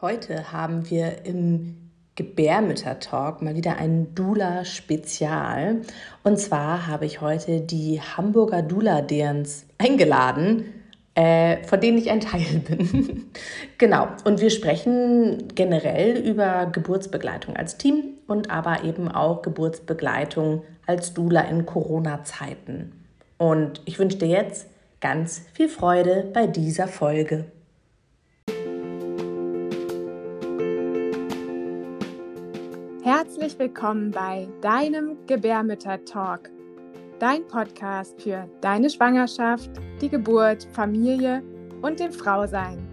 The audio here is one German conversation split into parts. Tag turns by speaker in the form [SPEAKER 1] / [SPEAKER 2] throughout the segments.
[SPEAKER 1] Heute haben wir im Gebärmütter-Talk mal wieder ein Dula-Spezial. Und zwar habe ich heute die Hamburger Dula-Derns eingeladen, äh, von denen ich ein Teil bin. genau. Und wir sprechen generell über Geburtsbegleitung als Team und aber eben auch Geburtsbegleitung als Dula in Corona-Zeiten. Und ich wünsche dir jetzt ganz viel Freude bei dieser Folge.
[SPEAKER 2] Herzlich willkommen bei deinem Gebärmütter-Talk, dein Podcast für deine Schwangerschaft, die Geburt, Familie und dem Frausein.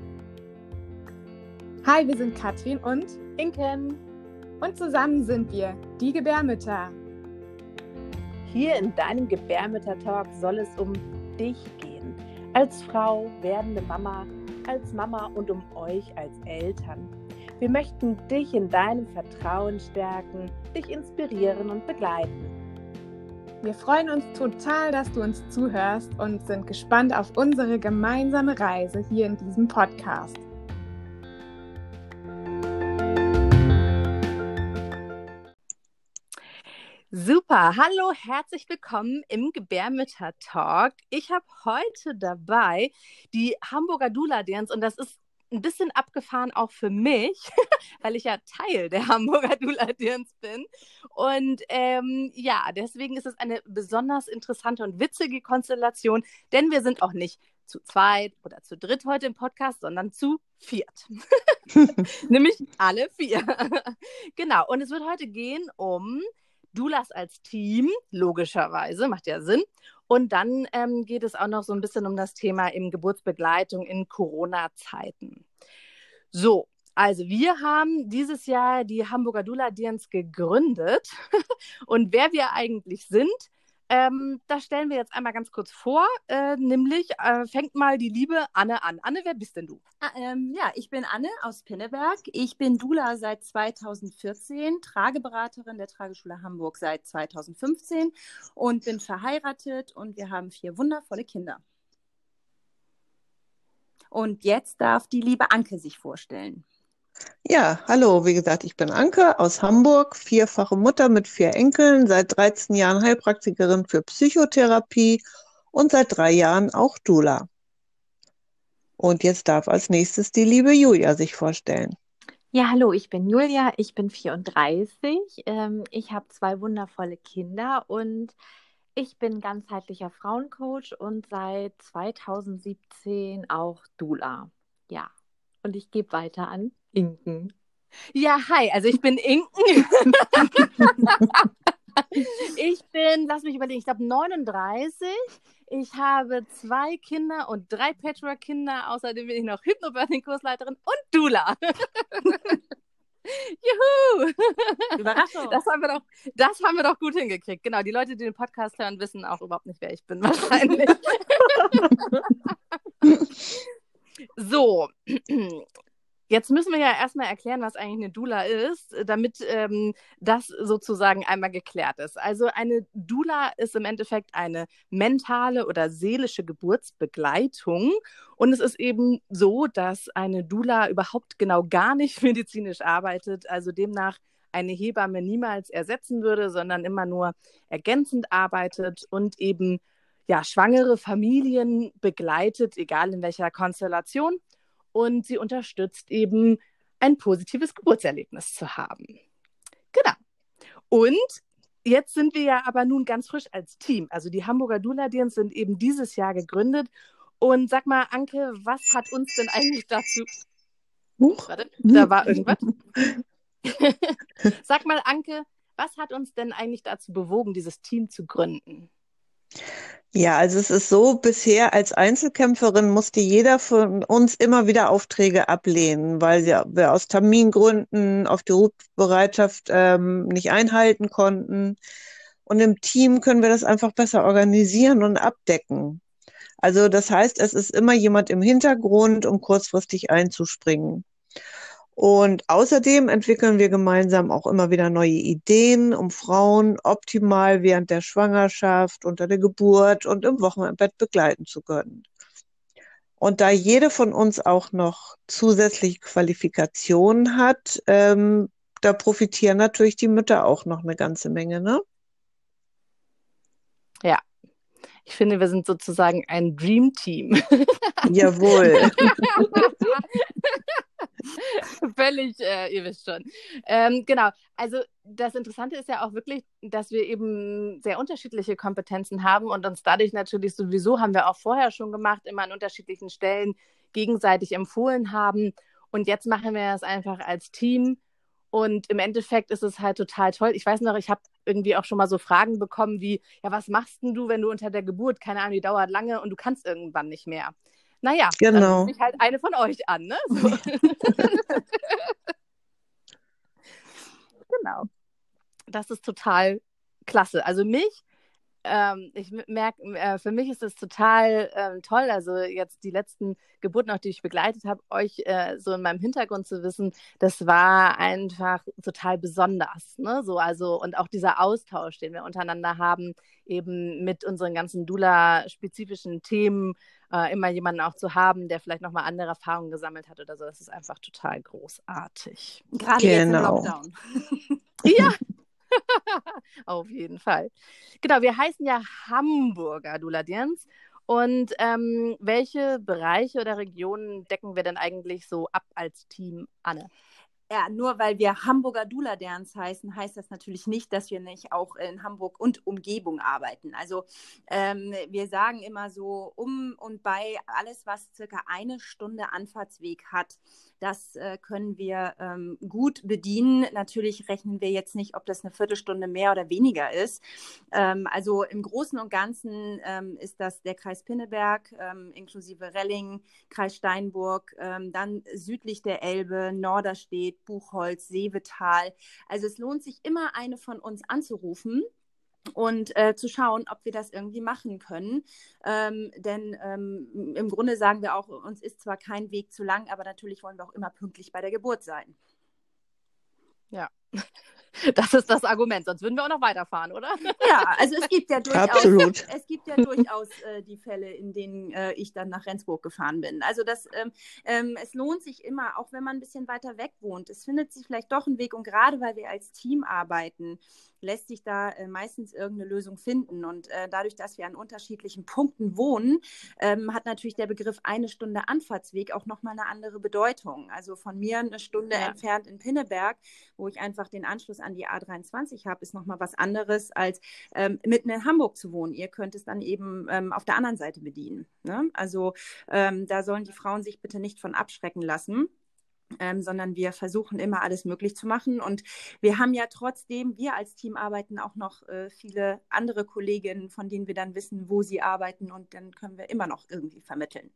[SPEAKER 2] Hi, wir sind Katrin und
[SPEAKER 3] Inken
[SPEAKER 2] und zusammen sind wir die Gebärmütter.
[SPEAKER 3] Hier in deinem Gebärmütter-Talk soll es um dich gehen, als Frau, werdende Mama, als Mama und um euch als Eltern. Wir möchten dich in deinem Vertrauen stärken, dich inspirieren und begleiten.
[SPEAKER 2] Wir freuen uns total, dass du uns zuhörst und sind gespannt auf unsere gemeinsame Reise hier in diesem Podcast.
[SPEAKER 3] Super, hallo, herzlich willkommen im Gebärmütter Talk. Ich habe heute dabei die Hamburger Dula Dance und das ist ein bisschen abgefahren auch für mich, weil ich ja Teil der Hamburger Dula Dirns bin. Und ähm, ja, deswegen ist es eine besonders interessante und witzige Konstellation, denn wir sind auch nicht zu zweit oder zu dritt heute im Podcast, sondern zu viert. Nämlich alle vier. genau. Und es wird heute gehen um Dulas als Team, logischerweise, macht ja Sinn. Und dann ähm, geht es auch noch so ein bisschen um das Thema eben Geburtsbegleitung in Corona-Zeiten. So, also wir haben dieses Jahr die Hamburger Dula Dirns gegründet. Und wer wir eigentlich sind, ähm, das stellen wir jetzt einmal ganz kurz vor. Äh, nämlich äh, fängt mal die liebe Anne an. Anne, wer bist denn du?
[SPEAKER 4] Ah, ähm, ja, ich bin Anne aus Pinneberg. Ich bin Dula seit 2014, Trageberaterin der Trageschule Hamburg seit 2015 und bin verheiratet und wir haben vier wundervolle Kinder. Und jetzt darf die liebe Anke sich vorstellen.
[SPEAKER 5] Ja, hallo, wie gesagt, ich bin Anke aus Hamburg, vierfache Mutter mit vier Enkeln, seit 13 Jahren Heilpraktikerin für Psychotherapie und seit drei Jahren auch Dula. Und jetzt darf als nächstes die liebe Julia sich vorstellen.
[SPEAKER 6] Ja, hallo, ich bin Julia, ich bin 34, ähm, ich habe zwei wundervolle Kinder und ich bin ganzheitlicher Frauencoach und seit 2017 auch Dula. Ja, und ich gebe weiter an Inken.
[SPEAKER 3] Ja, hi, also ich bin Inken. ich bin, lass mich überlegen, ich glaube 39. Ich habe zwei Kinder und drei Patchwork-Kinder. Außerdem bin ich noch Hypnobirthing-Kursleiterin und Dula. Juhu! Überraschung. Das haben, wir doch, das haben wir doch gut hingekriegt. Genau, die Leute, die den Podcast hören, wissen auch überhaupt nicht, wer ich bin, wahrscheinlich. so, Jetzt müssen wir ja erstmal erklären, was eigentlich eine Dula ist, damit ähm, das sozusagen einmal geklärt ist. Also eine Dula ist im Endeffekt eine mentale oder seelische Geburtsbegleitung. Und es ist eben so, dass eine Dula überhaupt genau gar nicht medizinisch arbeitet, also demnach eine Hebamme niemals ersetzen würde, sondern immer nur ergänzend arbeitet und eben ja, schwangere Familien begleitet, egal in welcher Konstellation und sie unterstützt eben ein positives Geburtserlebnis zu haben. Genau. Und jetzt sind wir ja aber nun ganz frisch als Team. Also die Hamburger Duladiens sind eben dieses Jahr gegründet. Und sag mal, Anke, was hat uns denn eigentlich dazu. Huch. Warte, da war irgendwas. sag mal, Anke, was hat uns denn eigentlich dazu bewogen, dieses Team zu gründen?
[SPEAKER 5] Ja, also es ist so, bisher als Einzelkämpferin musste jeder von uns immer wieder Aufträge ablehnen, weil wir aus Termingründen auf die Rufbereitschaft ähm, nicht einhalten konnten. Und im Team können wir das einfach besser organisieren und abdecken. Also das heißt, es ist immer jemand im Hintergrund, um kurzfristig einzuspringen. Und außerdem entwickeln wir gemeinsam auch immer wieder neue Ideen, um Frauen optimal während der Schwangerschaft, unter der Geburt und im Wochenbett begleiten zu können. Und da jede von uns auch noch zusätzliche Qualifikationen hat, ähm, da profitieren natürlich die Mütter auch noch eine ganze Menge, ne?
[SPEAKER 3] Ja. Ich finde, wir sind sozusagen ein Dream Team.
[SPEAKER 5] Jawohl.
[SPEAKER 3] Völlig, äh, ihr wisst schon. Ähm, genau, also das Interessante ist ja auch wirklich, dass wir eben sehr unterschiedliche Kompetenzen haben und uns dadurch natürlich sowieso, haben wir auch vorher schon gemacht, immer an unterschiedlichen Stellen gegenseitig empfohlen haben. Und jetzt machen wir es einfach als Team und im Endeffekt ist es halt total toll. Ich weiß noch, ich habe irgendwie auch schon mal so Fragen bekommen wie, ja, was machst denn du, wenn du unter der Geburt, keine Ahnung, die dauert lange und du kannst irgendwann nicht mehr? Naja, genau. dann rufe ich halt eine von euch an, ne? So. genau. Das ist total klasse. Also mich ähm, ich merke, äh, für mich ist es total ähm, toll, also jetzt die letzten Geburten, auch die ich begleitet habe, euch äh, so in meinem Hintergrund zu wissen, das war einfach total besonders. Ne? So, also, und auch dieser Austausch, den wir untereinander haben, eben mit unseren ganzen Dula-spezifischen Themen, äh, immer jemanden auch zu haben, der vielleicht nochmal andere Erfahrungen gesammelt hat oder so, das ist einfach total großartig.
[SPEAKER 4] Gerade genau. jetzt im genau. Lockdown.
[SPEAKER 3] ja, Auf jeden Fall. Genau, wir heißen ja Hamburger Duladiens. Und ähm, welche Bereiche oder Regionen decken wir denn eigentlich so ab als Team, Anne?
[SPEAKER 4] Ja, nur weil wir Hamburger Dula Dance heißen, heißt das natürlich nicht, dass wir nicht auch in Hamburg und Umgebung arbeiten. Also ähm, wir sagen immer so um und bei alles, was circa eine Stunde Anfahrtsweg hat, das äh, können wir ähm, gut bedienen. Natürlich rechnen wir jetzt nicht, ob das eine Viertelstunde mehr oder weniger ist. Ähm, also im Großen und Ganzen ähm, ist das der Kreis Pinneberg ähm, inklusive Relling, Kreis Steinburg, ähm, dann südlich der Elbe, Norderstedt, Buchholz, Seevetal. Also es lohnt sich immer, eine von uns anzurufen und äh, zu schauen, ob wir das irgendwie machen können. Ähm, denn ähm, im Grunde sagen wir auch, uns ist zwar kein Weg zu lang, aber natürlich wollen wir auch immer pünktlich bei der Geburt sein.
[SPEAKER 3] Ja. Das ist das Argument, sonst würden wir auch noch weiterfahren, oder?
[SPEAKER 4] Ja, also es gibt ja durchaus,
[SPEAKER 5] Absolut.
[SPEAKER 4] Es gibt ja durchaus äh, die Fälle, in denen äh, ich dann nach Rendsburg gefahren bin. Also das, ähm, ähm, es lohnt sich immer, auch wenn man ein bisschen weiter weg wohnt. Es findet sich vielleicht doch ein Weg und gerade weil wir als Team arbeiten, lässt sich da äh, meistens irgendeine Lösung finden. Und äh, dadurch, dass wir an unterschiedlichen Punkten wohnen, ähm, hat natürlich der Begriff eine Stunde Anfahrtsweg auch nochmal eine andere Bedeutung. Also von mir eine Stunde ja. entfernt in Pinneberg, wo ich einfach den Anschluss an die A23 habe, ist nochmal was anderes, als ähm, mitten in Hamburg zu wohnen. Ihr könnt es dann eben ähm, auf der anderen Seite bedienen. Ne? Also ähm, da sollen die Frauen sich bitte nicht von abschrecken lassen. Ähm, sondern wir versuchen immer alles möglich zu machen. Und wir haben ja trotzdem, wir als Team arbeiten auch noch äh, viele andere Kolleginnen, von denen wir dann wissen, wo sie arbeiten und dann können wir immer noch irgendwie vermitteln.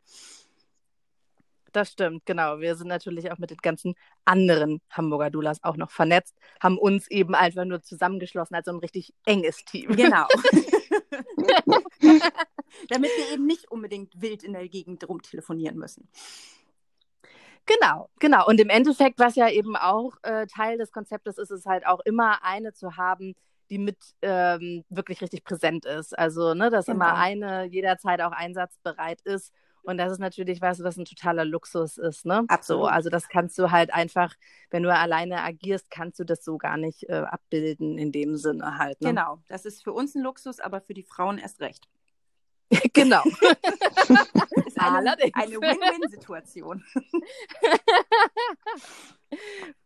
[SPEAKER 3] Das stimmt, genau. Wir sind natürlich auch mit den ganzen anderen Hamburger Dulas auch noch vernetzt, haben uns eben einfach nur zusammengeschlossen als so ein richtig enges Team.
[SPEAKER 4] Genau. Damit wir eben nicht unbedingt wild in der Gegend rumtelefonieren müssen.
[SPEAKER 3] Genau, genau. Und im Endeffekt, was ja eben auch äh, Teil des Konzeptes ist, ist halt auch immer eine zu haben, die mit ähm, wirklich richtig präsent ist. Also, ne, dass genau. immer eine jederzeit auch einsatzbereit ist und das ist natürlich was, was ein totaler Luxus ist, ne?
[SPEAKER 4] Absolut.
[SPEAKER 3] So, also das kannst du halt einfach, wenn du alleine agierst, kannst du das so gar nicht äh, abbilden in dem Sinne halt. Ne?
[SPEAKER 4] Genau, das ist für uns ein Luxus, aber für die Frauen erst recht.
[SPEAKER 3] genau.
[SPEAKER 4] eine, eine Win-Win-Situation.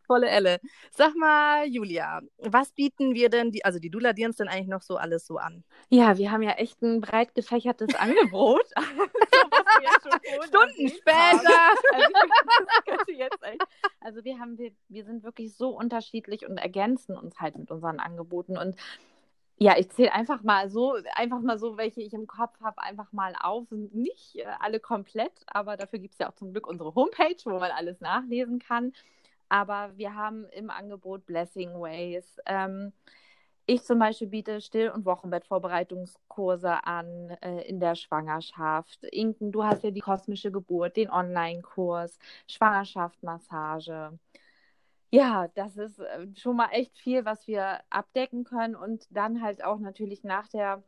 [SPEAKER 3] Volle Elle. Sag mal, Julia, was bieten wir denn, die, also die Dula Dirns denn eigentlich noch so alles so an?
[SPEAKER 6] Ja, wir haben ja echt ein breit gefächertes Angebot.
[SPEAKER 3] Stunden später.
[SPEAKER 6] Also, also, wir haben, wir, wir sind wirklich so unterschiedlich und ergänzen uns halt mit unseren Angeboten und ja, ich zähle einfach mal so, einfach mal so, welche ich im Kopf habe, einfach mal auf. Nicht äh, alle komplett, aber dafür gibt es ja auch zum Glück unsere Homepage, wo man alles nachlesen kann. Aber wir haben im Angebot Blessing Ways. Ähm, ich zum Beispiel biete Still- und Wochenbettvorbereitungskurse an äh, in der Schwangerschaft. Inken, du hast ja die kosmische Geburt, den Online-Kurs, Schwangerschaftsmassage. Ja, das ist äh, schon mal echt viel, was wir abdecken können und dann halt auch natürlich nach der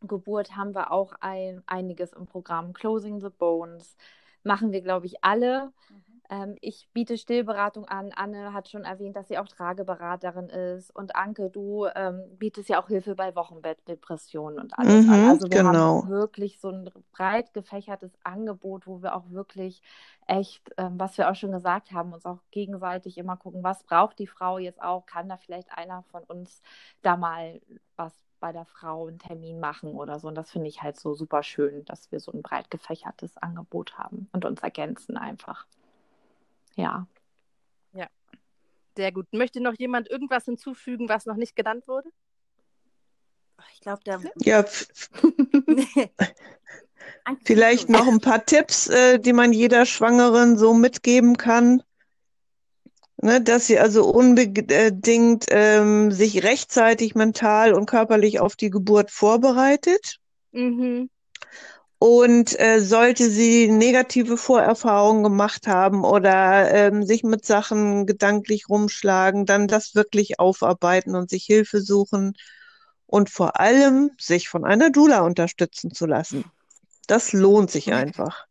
[SPEAKER 6] Geburt haben wir auch ein, einiges im Programm. Closing the Bones machen wir, glaube ich, alle. Mhm. Ähm, ich biete Stillberatung an. Anne hat schon erwähnt, dass sie auch Trageberaterin ist. Und Anke, du ähm, bietest ja auch Hilfe bei Wochenbettdepressionen und alles
[SPEAKER 5] mhm,
[SPEAKER 6] an. Also wir
[SPEAKER 5] genau.
[SPEAKER 6] haben wirklich so ein breit gefächertes Angebot, wo wir auch wirklich echt, ähm, was wir auch schon gesagt haben, uns auch gegenseitig immer gucken, was braucht die Frau jetzt auch? Kann da vielleicht einer von uns da mal was bei der Frau einen Termin machen oder so. Und das finde ich halt so super schön, dass wir so ein breit gefächertes Angebot haben und uns ergänzen einfach. Ja.
[SPEAKER 3] Ja. Sehr gut. Möchte noch jemand irgendwas hinzufügen, was noch nicht genannt wurde?
[SPEAKER 4] Ich glaube, da.
[SPEAKER 5] Ja. Vielleicht noch ein paar Tipps, äh, die man jeder Schwangeren so mitgeben kann. Ne, dass sie also unbedingt ähm, sich rechtzeitig mental und körperlich auf die Geburt vorbereitet.
[SPEAKER 3] Mhm.
[SPEAKER 5] Und äh, sollte sie negative Vorerfahrungen gemacht haben oder ähm, sich mit Sachen gedanklich rumschlagen, dann das wirklich aufarbeiten und sich Hilfe suchen und vor allem sich von einer Dula unterstützen zu lassen. Das lohnt sich einfach.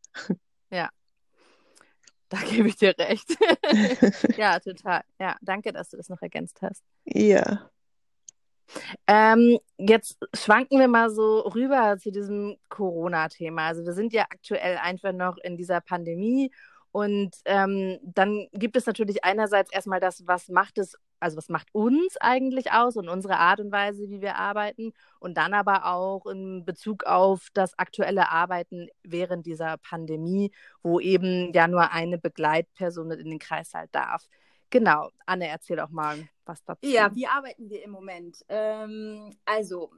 [SPEAKER 3] Ja, da gebe ich dir recht. ja, total. Ja, danke, dass du das noch ergänzt hast.
[SPEAKER 5] Ja.
[SPEAKER 3] Ähm, jetzt schwanken wir mal so rüber zu diesem Corona-Thema. Also wir sind ja aktuell einfach noch in dieser Pandemie und ähm, dann gibt es natürlich einerseits erstmal das, was macht es, also was macht uns eigentlich aus und unsere Art und Weise, wie wir arbeiten und dann aber auch in Bezug auf das aktuelle Arbeiten während dieser Pandemie, wo eben ja nur eine Begleitperson in den Kreißsaal darf. Genau, Anne, erzähl doch mal was dazu.
[SPEAKER 4] Ja, wie arbeiten wir im Moment? Ähm, also,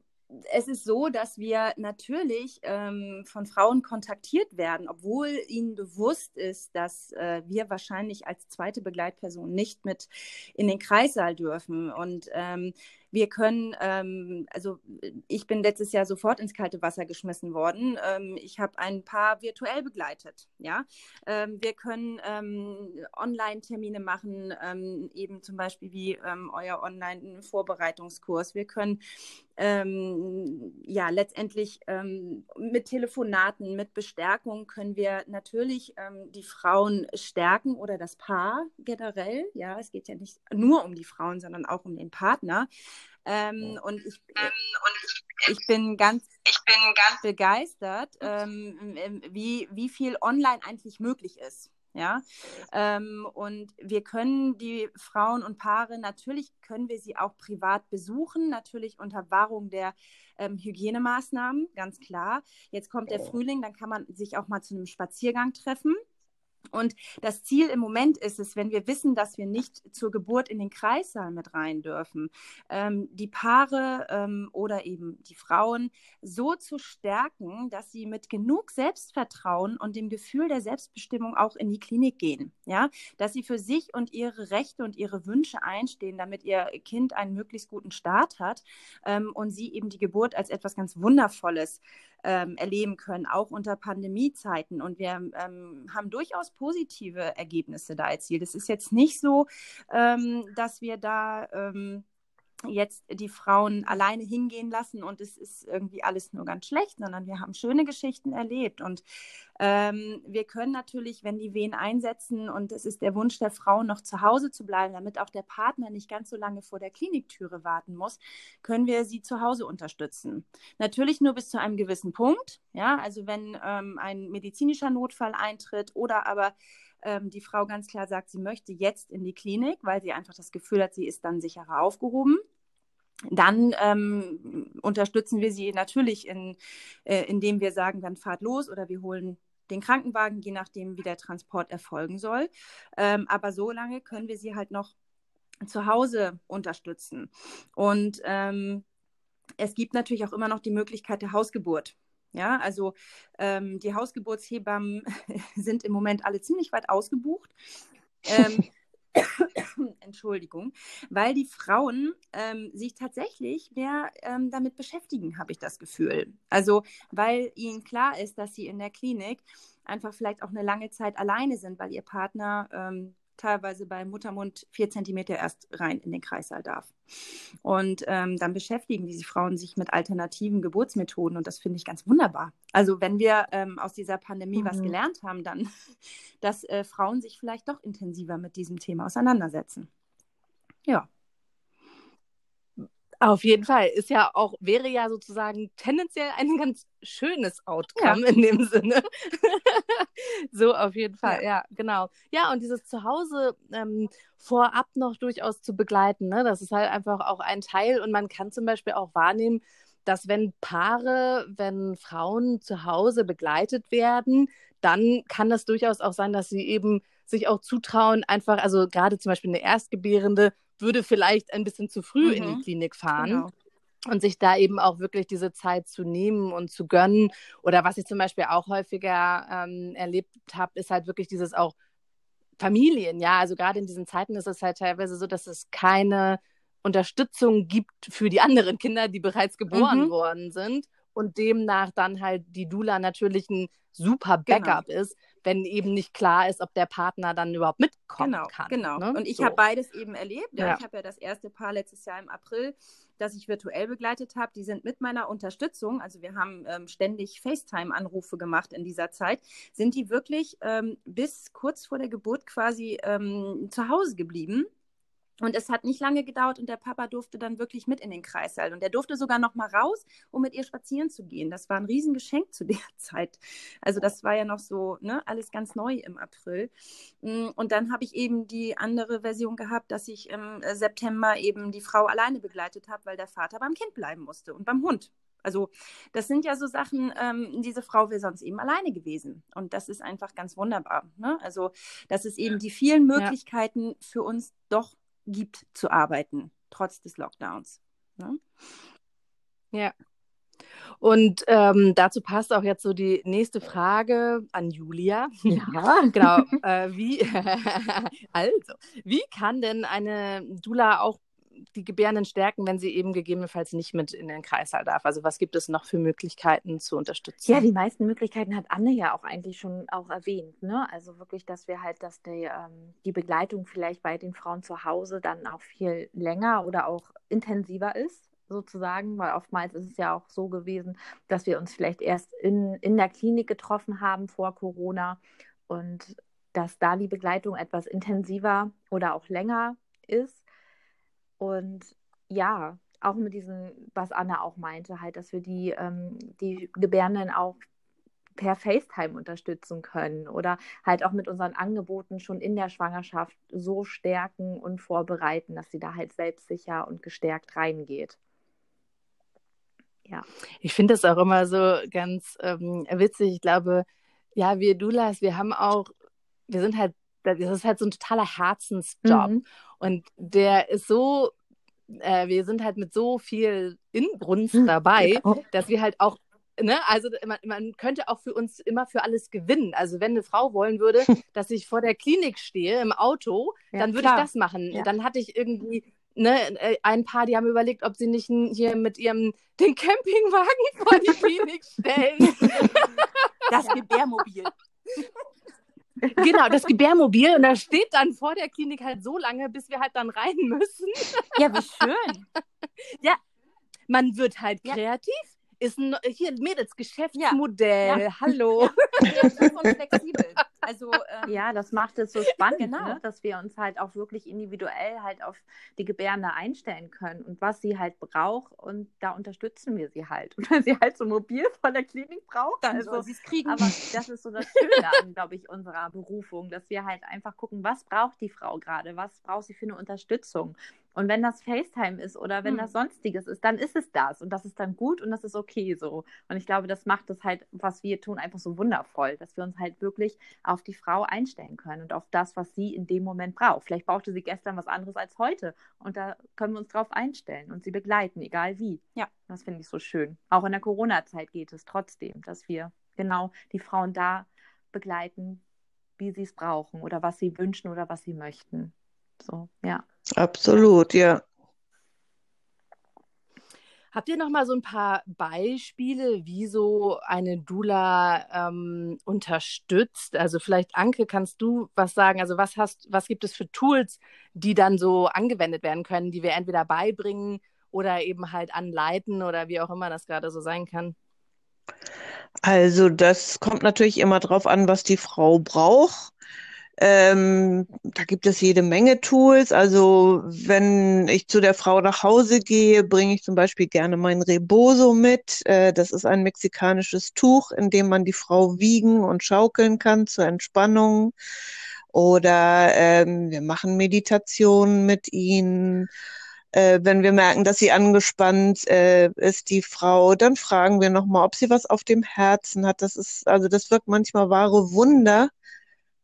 [SPEAKER 4] es ist so, dass wir natürlich ähm, von Frauen kontaktiert werden, obwohl ihnen bewusst ist, dass äh, wir wahrscheinlich als zweite Begleitperson nicht mit in den Kreissaal dürfen. Und ähm, wir können, ähm, also ich bin letztes Jahr sofort ins kalte Wasser geschmissen worden. Ähm, ich habe ein paar virtuell begleitet. Ja, ähm, wir können ähm, Online-Termine machen, ähm, eben zum Beispiel wie ähm, euer Online-Vorbereitungskurs. Wir können ja letztendlich mit Telefonaten, mit Bestärkung können wir natürlich die Frauen stärken oder das Paar generell. Ja, es geht ja nicht nur um die Frauen, sondern auch um den Partner. Ähm, und, ich, ähm, und ich, bin ganz, ich bin ganz begeistert, ähm, wie, wie viel online eigentlich möglich ist. Ja, ähm, und wir können die Frauen und Paare, natürlich können wir sie auch privat besuchen, natürlich unter Wahrung der ähm, Hygienemaßnahmen, ganz klar. Jetzt kommt der Frühling, dann kann man sich auch mal zu einem Spaziergang treffen. Und das Ziel im Moment ist es, wenn wir wissen, dass wir nicht zur Geburt in den Kreissaal mit rein dürfen, ähm, die Paare ähm, oder eben die Frauen so zu stärken, dass sie mit genug Selbstvertrauen und dem Gefühl der Selbstbestimmung auch in die Klinik gehen. Ja, dass sie für sich und ihre Rechte und ihre Wünsche einstehen, damit ihr Kind einen möglichst guten Start hat ähm, und sie eben die Geburt als etwas ganz Wundervolles ähm, erleben können, auch unter Pandemiezeiten. Und wir ähm, haben durchaus positive Ergebnisse da erzielt. Es ist jetzt nicht so, ähm, dass wir da ähm, jetzt die Frauen alleine hingehen lassen und es ist irgendwie alles nur ganz schlecht, sondern wir haben schöne Geschichten erlebt und ähm, wir können natürlich, wenn die Wehen einsetzen und es ist der Wunsch der Frau, noch zu Hause zu bleiben, damit auch der Partner nicht ganz so lange vor der Kliniktüre warten muss, können wir sie zu Hause unterstützen. Natürlich nur bis zu einem gewissen Punkt, ja, also wenn ähm, ein medizinischer Notfall eintritt oder aber ähm, die Frau ganz klar sagt, sie möchte jetzt in die Klinik, weil sie einfach das Gefühl hat, sie ist dann sicherer aufgehoben. Dann ähm, unterstützen wir sie natürlich, in, äh, indem wir sagen, dann fahrt los oder wir holen den Krankenwagen, je nachdem, wie der Transport erfolgen soll. Ähm, aber so lange können wir sie halt noch zu Hause unterstützen. Und ähm, es gibt natürlich auch immer noch die Möglichkeit der Hausgeburt. Ja, also ähm, die Hausgeburtshebammen sind im Moment alle ziemlich weit ausgebucht. Ähm, Entschuldigung, weil die Frauen ähm, sich tatsächlich mehr ähm, damit beschäftigen, habe ich das Gefühl. Also, weil ihnen klar ist, dass sie in der Klinik einfach vielleicht auch eine lange Zeit alleine sind, weil ihr Partner ähm, teilweise bei Muttermund vier Zentimeter erst rein in den Kreissaal darf. Und ähm, dann beschäftigen diese Frauen sich mit alternativen Geburtsmethoden und das finde ich ganz wunderbar. Also wenn wir ähm, aus dieser Pandemie mhm. was gelernt haben, dann, dass äh, Frauen sich vielleicht doch intensiver mit diesem Thema auseinandersetzen. Ja.
[SPEAKER 3] Auf jeden Fall. Ist ja auch, wäre ja sozusagen tendenziell ein ganz schönes Outcome ja. in dem Sinne. so auf jeden Fall, ja. ja. genau. Ja, und dieses Zuhause ähm, vorab noch durchaus zu begleiten, ne? das ist halt einfach auch ein Teil und man kann zum Beispiel auch wahrnehmen, dass wenn Paare, wenn Frauen zu Hause begleitet werden, dann kann das durchaus auch sein, dass sie eben sich auch zutrauen, einfach, also gerade zum Beispiel eine Erstgebärende würde vielleicht ein bisschen zu früh mhm. in die mhm. Klinik fahren. Genau. Und sich da eben auch wirklich diese Zeit zu nehmen und zu gönnen. Oder was ich zum Beispiel auch häufiger ähm, erlebt habe, ist halt wirklich dieses auch Familien. Ja, also gerade in diesen Zeiten ist es halt teilweise so, dass es keine Unterstützung gibt für die anderen Kinder, die bereits geboren mhm. worden sind. Und demnach dann halt die Dula natürlich ein super genau. Backup genau. ist, wenn eben nicht klar ist, ob der Partner dann überhaupt mitkommen
[SPEAKER 4] genau,
[SPEAKER 3] kann.
[SPEAKER 4] Genau, ne? Und ich so. habe beides eben erlebt. Ja. Ich habe ja das erste Paar letztes Jahr im April, das ich virtuell begleitet habe. Die sind mit meiner Unterstützung, also wir haben ähm, ständig FaceTime-Anrufe gemacht in dieser Zeit, sind die wirklich ähm, bis kurz vor der Geburt quasi ähm, zu Hause geblieben und es hat nicht lange gedauert und der Papa durfte dann wirklich mit in den Kreissaal. Und er durfte sogar noch mal raus, um mit ihr spazieren zu gehen. Das war ein Riesengeschenk zu der Zeit. Also das war ja noch so, ne, alles ganz neu im April. Mm, und dann habe ich eben die andere Version gehabt, dass ich im September eben die Frau alleine begleitet habe, weil der Vater beim Kind bleiben musste und beim Hund. Also das sind ja so Sachen, ähm, diese Frau wäre sonst eben alleine gewesen. Und das ist einfach ganz wunderbar. Ne? Also das ist eben die vielen Möglichkeiten ja. für uns doch gibt zu arbeiten, trotz des Lockdowns. Ne?
[SPEAKER 3] Ja. Und ähm, dazu passt auch jetzt so die nächste Frage an Julia. Ja, genau. Äh, wie, also, wie kann denn eine Dula auch die Gebärenden stärken, wenn sie eben gegebenenfalls nicht mit in den Kreißsaal darf? Also was gibt es noch für Möglichkeiten zu unterstützen?
[SPEAKER 6] Ja, die meisten Möglichkeiten hat Anne ja auch eigentlich schon auch erwähnt. Ne? Also wirklich, dass wir halt, dass die, ähm, die Begleitung vielleicht bei den Frauen zu Hause dann auch viel länger oder auch intensiver ist sozusagen, weil oftmals ist es ja auch so gewesen, dass wir uns vielleicht erst in, in der Klinik getroffen haben vor Corona und dass da die Begleitung etwas intensiver oder auch länger ist und ja, auch mit diesem, was Anna auch meinte, halt, dass wir die, ähm, die Gebärenden auch per FaceTime unterstützen können oder halt auch mit unseren Angeboten schon in der Schwangerschaft so stärken und vorbereiten, dass sie da halt selbstsicher und gestärkt reingeht.
[SPEAKER 3] Ja. Ich finde das auch immer so ganz ähm, witzig. Ich glaube, ja, wir Dulas, wir haben auch, wir sind halt das ist halt so ein totaler Herzensjob. Mhm. Und der ist so, äh, wir sind halt mit so viel Inbrunst hm, dabei, genau. dass wir halt auch Ne, also man, man, könnte auch für uns immer für alles gewinnen. Also wenn eine Frau wollen würde, dass ich vor der Klinik stehe im Auto, ja, dann würde ich das machen. Ja. Dann hatte ich irgendwie ne, äh, ein paar, die haben überlegt, ob sie nicht hier mit ihrem den Campingwagen vor die Klinik stellen.
[SPEAKER 4] Das Gebärmobil.
[SPEAKER 3] Genau, das Gebärmobil. Und da steht dann vor der Klinik halt so lange, bis wir halt dann rein müssen.
[SPEAKER 4] Ja, wie schön.
[SPEAKER 3] ja, man wird halt kreativ ist ein hier Mädels Geschäftsmodell. Ja. Hallo. Ja. und
[SPEAKER 6] flexibel. Also ähm, ja, das macht es so spannend, genau. ne? dass wir uns halt auch wirklich individuell halt auf die Gebärende einstellen können und was sie halt braucht und da unterstützen wir sie halt. Und wenn sie halt so mobil von der Klinik braucht,
[SPEAKER 4] dann also, soll sie es kriegen.
[SPEAKER 6] Aber das ist so das Schöne an, glaube ich, unserer Berufung, dass wir halt einfach gucken, was braucht die Frau gerade, was braucht sie für eine Unterstützung und wenn das FaceTime ist oder wenn hm. das sonstiges ist, dann ist es das. Und das ist dann gut und das ist okay so. Und ich glaube, das macht es halt, was wir tun, einfach so wundervoll, dass wir uns halt wirklich auf die Frau einstellen können und auf das, was sie in dem Moment braucht. Vielleicht brauchte sie gestern was anderes als heute. Und da können wir uns drauf einstellen und sie begleiten, egal wie. Ja. Das finde ich so schön. Auch in der Corona-Zeit geht es trotzdem, dass wir genau die Frauen da begleiten, wie sie es brauchen oder was sie wünschen oder was sie möchten. So, ja.
[SPEAKER 5] Absolut, ja.
[SPEAKER 3] Habt ihr noch mal so ein paar Beispiele, wie so eine Dula ähm, unterstützt? Also vielleicht Anke, kannst du was sagen? Also was hast, was gibt es für Tools, die dann so angewendet werden können, die wir entweder beibringen oder eben halt anleiten oder wie auch immer das gerade so sein kann?
[SPEAKER 5] Also das kommt natürlich immer drauf an, was die Frau braucht. Ähm, da gibt es jede Menge Tools. Also wenn ich zu der Frau nach Hause gehe, bringe ich zum Beispiel gerne mein Reboso mit. Äh, das ist ein mexikanisches Tuch, in dem man die Frau wiegen und schaukeln kann zur Entspannung. Oder ähm, wir machen Meditationen mit ihnen. Äh, wenn wir merken, dass sie angespannt äh, ist, die Frau, dann fragen wir nochmal, ob sie was auf dem Herzen hat. Das ist, also das wirkt manchmal wahre Wunder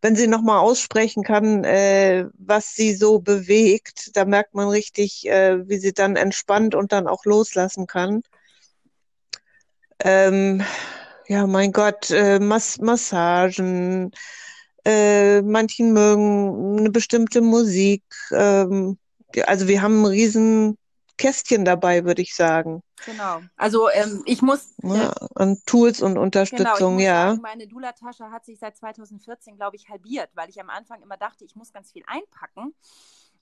[SPEAKER 5] wenn sie nochmal aussprechen kann, äh, was sie so bewegt, da merkt man richtig, äh, wie sie dann entspannt und dann auch loslassen kann. Ähm, ja, mein Gott, äh, Mas Massagen, äh, manchen mögen eine bestimmte Musik. Ähm, also wir haben ein riesen Kästchen dabei, würde ich sagen.
[SPEAKER 4] Genau. Also ähm, ich muss.
[SPEAKER 5] Ja, an Tools und Unterstützung,
[SPEAKER 4] genau,
[SPEAKER 5] ja.
[SPEAKER 4] Sagen, meine Dula-Tasche hat sich seit 2014, glaube ich, halbiert, weil ich am Anfang immer dachte, ich muss ganz viel einpacken.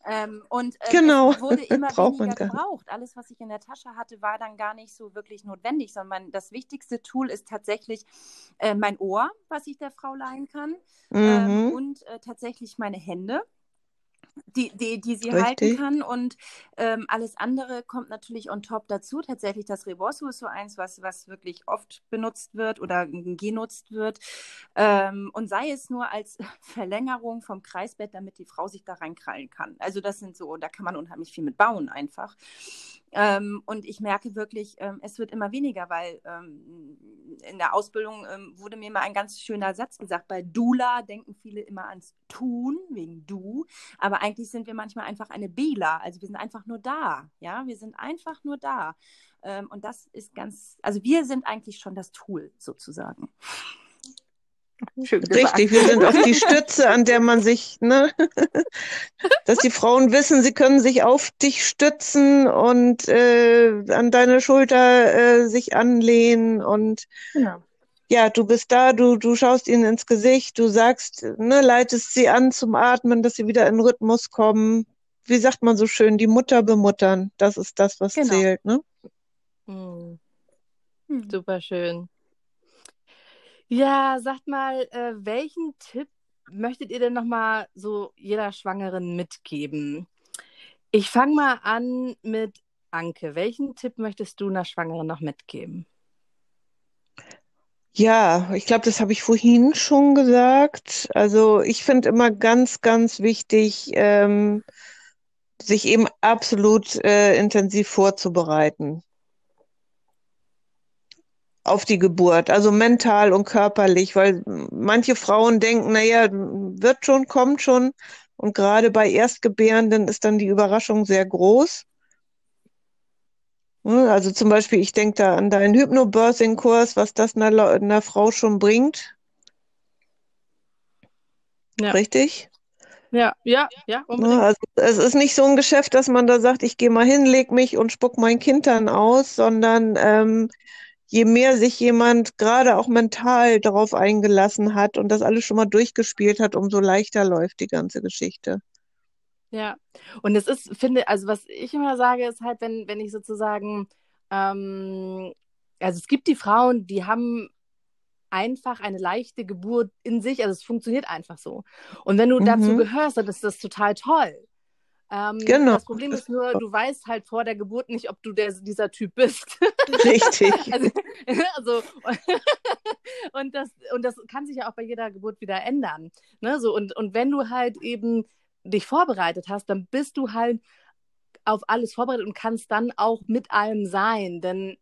[SPEAKER 4] Ähm, und äh,
[SPEAKER 5] genau.
[SPEAKER 4] wurde immer weniger gebraucht. Alles, was ich in der Tasche hatte, war dann gar nicht so wirklich notwendig, sondern das wichtigste Tool ist tatsächlich äh, mein Ohr, was ich der Frau leihen kann, ähm, mhm. ähm, und äh, tatsächlich meine Hände die, die, die sie Richtig. halten kann. Und ähm, alles andere kommt natürlich on top dazu. Tatsächlich das Rebosso ist so eins, was, was wirklich oft benutzt wird oder genutzt wird. Ähm, und sei es nur als Verlängerung vom Kreisbett, damit die Frau sich da reinkrallen kann. Also das sind so, da kann man unheimlich viel mit bauen einfach. Ähm, und ich merke wirklich, ähm, es wird immer weniger, weil ähm, in der Ausbildung ähm, wurde mir mal ein ganz schöner Satz gesagt. Bei Dula denken viele immer ans Tun, wegen Du. Aber eigentlich sind wir manchmal einfach eine Bela. Also wir sind einfach nur da. Ja, wir sind einfach nur da. Ähm, und das ist ganz, also wir sind eigentlich schon das Tool sozusagen.
[SPEAKER 5] Richtig, wir sind auch die Stütze, an der man sich, ne, dass die Frauen wissen, sie können sich auf dich stützen und äh, an deine Schulter äh, sich anlehnen und genau. ja, du bist da, du, du schaust ihnen ins Gesicht, du sagst, ne, leitest sie an zum Atmen, dass sie wieder in Rhythmus kommen. Wie sagt man so schön, die Mutter bemuttern, das ist das, was genau. zählt, ne?
[SPEAKER 3] Hm. Hm. Super schön. Ja, sagt mal, äh, welchen Tipp möchtet ihr denn nochmal so jeder Schwangeren mitgeben? Ich fange mal an mit Anke. Welchen Tipp möchtest du einer Schwangeren noch mitgeben?
[SPEAKER 5] Ja, ich glaube, das habe ich vorhin schon gesagt. Also ich finde immer ganz, ganz wichtig, ähm, sich eben absolut äh, intensiv vorzubereiten auf die Geburt, also mental und körperlich, weil manche Frauen denken, naja, wird schon, kommt schon. Und gerade bei Erstgebärenden ist dann die Überraschung sehr groß. Ne, also zum Beispiel, ich denke da an deinen Hypnobirthing-Kurs, was das einer, einer Frau schon bringt. Ja. Richtig?
[SPEAKER 3] Ja, ja, ja,
[SPEAKER 5] ne, unbedingt. Also es ist nicht so ein Geschäft, dass man da sagt, ich gehe mal hin, leg mich und spuck mein Kind dann aus, sondern ähm, je mehr sich jemand gerade auch mental darauf eingelassen hat und das alles schon mal durchgespielt hat, umso leichter läuft die ganze Geschichte.
[SPEAKER 3] Ja, und es ist, finde, also was ich immer sage, ist halt, wenn, wenn ich sozusagen, ähm, also es gibt die Frauen, die haben einfach eine leichte Geburt in sich, also es funktioniert einfach so. Und wenn du mhm. dazu gehörst, dann ist das total toll. Ähm, genau. Das Problem ist nur, du weißt halt vor der Geburt nicht, ob du der, dieser Typ bist.
[SPEAKER 5] Richtig.
[SPEAKER 3] also, also und, das, und das kann sich ja auch bei jeder Geburt wieder ändern. Ne? So, und, und wenn du halt eben dich vorbereitet hast, dann bist du halt auf alles vorbereitet und kannst dann auch mit allem sein. Denn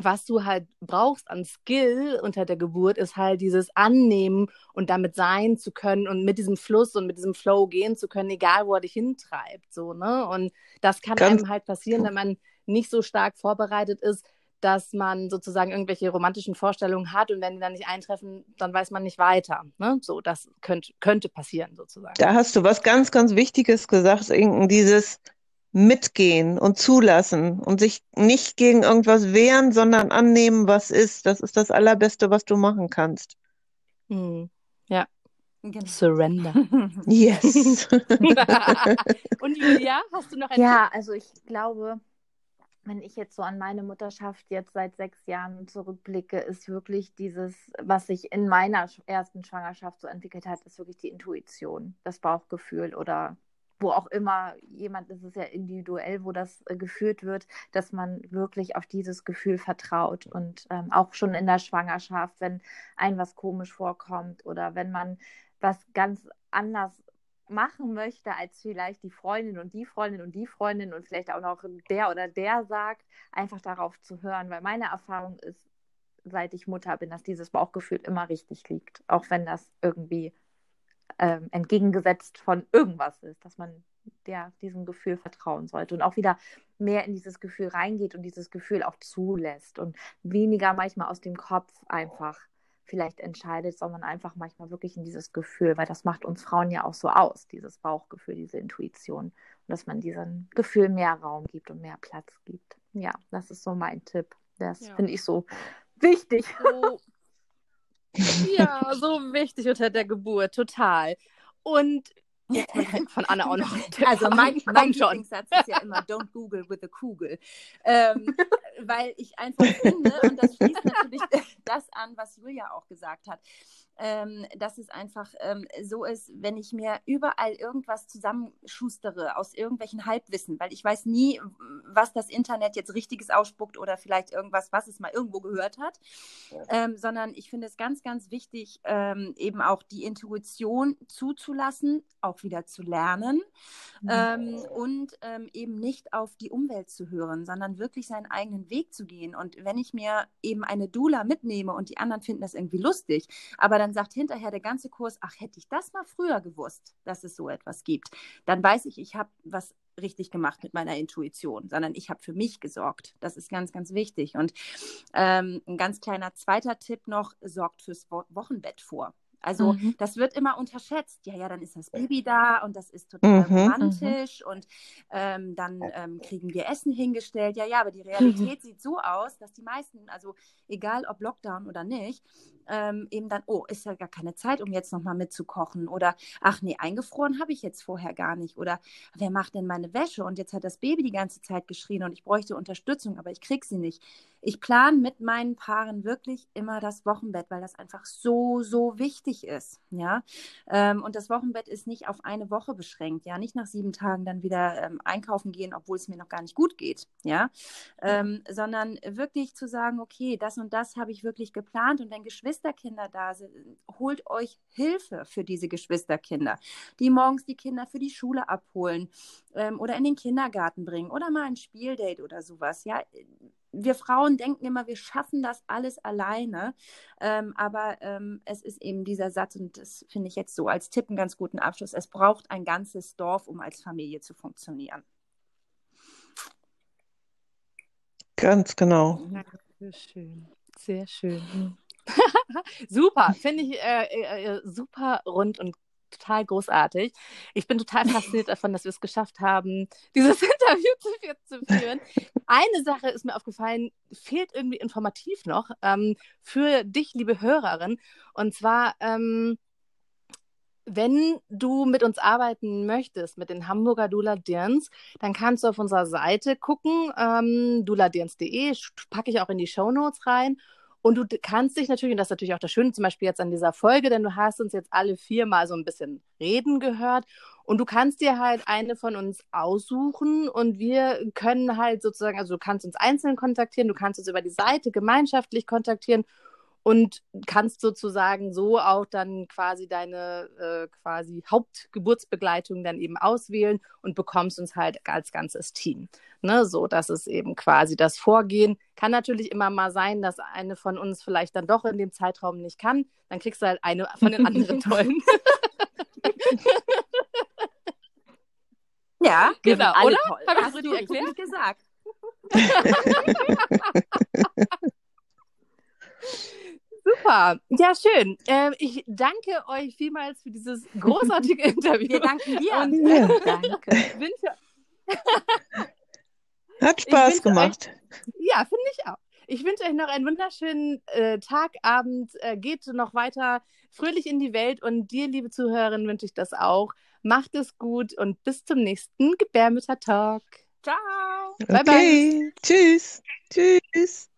[SPEAKER 3] was du halt brauchst an Skill unter der Geburt, ist halt dieses Annehmen und damit sein zu können und mit diesem Fluss und mit diesem Flow gehen zu können, egal wo er dich hintreibt. So, ne? Und das kann Ganz einem halt passieren, wenn man nicht so stark vorbereitet ist, dass man sozusagen irgendwelche romantischen Vorstellungen hat und wenn die dann nicht eintreffen, dann weiß man nicht weiter. Ne? So, das könnt, könnte passieren sozusagen.
[SPEAKER 5] Da hast du was ganz, ganz Wichtiges gesagt, Inken, dieses mitgehen und zulassen und sich nicht gegen irgendwas wehren, sondern annehmen, was ist. Das ist das Allerbeste, was du machen kannst.
[SPEAKER 3] Hm. Ja.
[SPEAKER 4] Genau.
[SPEAKER 3] Surrender.
[SPEAKER 5] Yes.
[SPEAKER 3] Und Julia, hast du noch ein
[SPEAKER 6] Ja, also ich glaube, wenn ich jetzt so an meine Mutterschaft jetzt seit sechs Jahren zurückblicke, ist wirklich dieses, was sich in meiner ersten Schwangerschaft so entwickelt hat, ist wirklich die Intuition, das Bauchgefühl oder wo auch immer jemand, das ist ja individuell, wo das äh, geführt wird, dass man wirklich auf dieses Gefühl vertraut und ähm, auch schon in der Schwangerschaft, wenn ein was komisch vorkommt oder wenn man was ganz anders machen möchte, als vielleicht die Freundin und die Freundin und die Freundin und vielleicht auch noch der oder der sagt, einfach darauf zu hören, weil meine Erfahrung ist, seit ich Mutter bin, dass dieses Bauchgefühl immer richtig liegt, auch wenn das irgendwie ähm, entgegengesetzt von irgendwas ist, dass man der, diesem Gefühl vertrauen sollte und auch wieder mehr in dieses Gefühl reingeht und dieses Gefühl auch zulässt und weniger manchmal aus dem Kopf einfach vielleicht entscheidet, sondern einfach manchmal wirklich in dieses Gefühl, weil das macht uns Frauen ja auch so aus, dieses Bauchgefühl, diese Intuition. Und dass man diesem Gefühl mehr Raum gibt und mehr Platz gibt. Ja, das ist so mein Tipp. Das
[SPEAKER 3] Ja.
[SPEAKER 6] finde ich so wichtig.
[SPEAKER 3] So, ja, so wichtig unter der Geburt, total. Und von Anna auch noch
[SPEAKER 4] Also mein, mein. Lieblingssatz ist ja immer Don't Google with a Kugel. Ähm, weil ich einfach finde, und das schließt natürlich das an, was Julia auch gesagt hat, ähm, dass es einfach ähm, so ist, wenn ich mir überall irgendwas zusammenschustere aus irgendwelchen Halbwissen, weil ich weiß nie, was das Internet jetzt Richtiges ausspuckt oder vielleicht irgendwas, was es mal irgendwo gehört hat, ähm, sondern ich finde es ganz, ganz wichtig, ähm, eben auch die Intuition zuzulassen, auch wieder zu lernen ähm, und ähm, eben nicht auf die Umwelt zu hören, sondern wirklich seinen eigenen Weg zu gehen. Und wenn ich mir eben eine Dula mitnehme und die anderen finden das irgendwie lustig, aber dann sagt hinterher der ganze Kurs, ach, hätte ich das mal früher gewusst, dass es so etwas gibt, dann weiß ich, ich habe was richtig gemacht mit meiner Intuition, sondern ich habe für mich gesorgt. Das ist ganz, ganz wichtig. Und ähm, ein ganz kleiner zweiter Tipp noch, sorgt fürs Wo Wochenbett vor. Also
[SPEAKER 3] Mhm.
[SPEAKER 4] das wird immer unterschätzt. Ja, ja, dann ist das Baby da und das ist total
[SPEAKER 5] Mhm.
[SPEAKER 4] romantisch und ähm, dann ähm, kriegen wir Essen hingestellt. Ja, ja, aber die Realität sieht so aus, dass die meisten, also egal ob Lockdown oder nicht, ähm, eben dann, oh, ist ja gar keine Zeit, um jetzt nochmal mitzukochen. Oder, ach nee, eingefroren habe ich jetzt vorher gar nicht. Oder, wer macht denn meine Wäsche? Und jetzt hat das Baby die ganze Zeit geschrien und ich bräuchte Unterstützung, aber ich kriege sie nicht. Ich plane mit meinen Paaren wirklich immer das Wochenbett, weil das einfach so, so wichtig ist. Ja, ähm, und das Wochenbett ist nicht auf eine Woche beschränkt. Ja, nicht nach sieben Tagen dann wieder ähm, einkaufen gehen, obwohl es mir noch gar nicht gut geht. Ja, ähm, sondern wirklich zu sagen, okay, das und das habe ich wirklich geplant und wenn Geschwisterkinder da sind, holt euch Hilfe für diese Geschwisterkinder, die morgens die Kinder für die Schule abholen ähm, oder in den Kindergarten bringen oder mal ein Spieldate oder sowas. Ja, wir Frauen denken immer, wir schaffen das alles alleine. Ähm, aber ähm, es ist eben dieser Satz, und das finde ich jetzt so als Tipp einen ganz guten Abschluss. Es braucht ein ganzes Dorf, um als Familie zu funktionieren.
[SPEAKER 5] Ganz genau.
[SPEAKER 3] Sehr schön. Sehr schön. super, finde ich äh, äh, super rund und total großartig. Ich bin total fasziniert davon, dass wir es geschafft haben, dieses Interview zu, zu führen. Eine Sache ist mir aufgefallen, fehlt irgendwie informativ noch ähm, für dich, liebe Hörerin. Und zwar, ähm, wenn du mit uns arbeiten möchtest, mit den Hamburger Dula Dirns, dann kannst du auf unserer Seite gucken, ähm, duladirns.de, packe ich auch in die Shownotes rein. Und du kannst dich natürlich, und das ist natürlich auch das Schöne zum Beispiel jetzt an dieser Folge, denn du hast uns jetzt alle vier mal so ein bisschen reden gehört und du kannst dir halt eine von uns aussuchen und wir können halt sozusagen, also du kannst uns einzeln kontaktieren, du kannst uns über die Seite gemeinschaftlich kontaktieren und kannst sozusagen so auch dann quasi deine äh, quasi Hauptgeburtsbegleitung dann eben auswählen und bekommst uns halt als ganzes Team. Ne, so, das ist eben quasi das Vorgehen. Kann natürlich immer mal sein, dass eine von uns vielleicht dann doch in dem Zeitraum nicht kann. Dann kriegst du halt eine von den anderen tollen.
[SPEAKER 4] Ja,
[SPEAKER 3] Genau, oder?
[SPEAKER 4] Toll.
[SPEAKER 3] Hab ich
[SPEAKER 4] Hast
[SPEAKER 3] das
[SPEAKER 4] du
[SPEAKER 3] richtig erklärt?
[SPEAKER 4] gesagt.
[SPEAKER 3] Super. Ja, schön. Ähm, ich danke euch vielmals für dieses großartige Interview.
[SPEAKER 4] Wir danken dir.
[SPEAKER 3] Und
[SPEAKER 5] Ja.
[SPEAKER 6] Danke.
[SPEAKER 3] wünsche,
[SPEAKER 5] Hat Spaß gemacht.
[SPEAKER 3] Ja, finde ich auch. Ich wünsche euch noch einen wunderschönen äh, Tag, Abend. Äh, geht noch weiter fröhlich in die Welt und dir, liebe Zuhörerinnen, wünsche ich das auch. Macht es gut und bis zum nächsten Gebärmütter-Talk.
[SPEAKER 4] Ciao.
[SPEAKER 3] Bye, bye.
[SPEAKER 5] Okay, tschüss. Tschüss.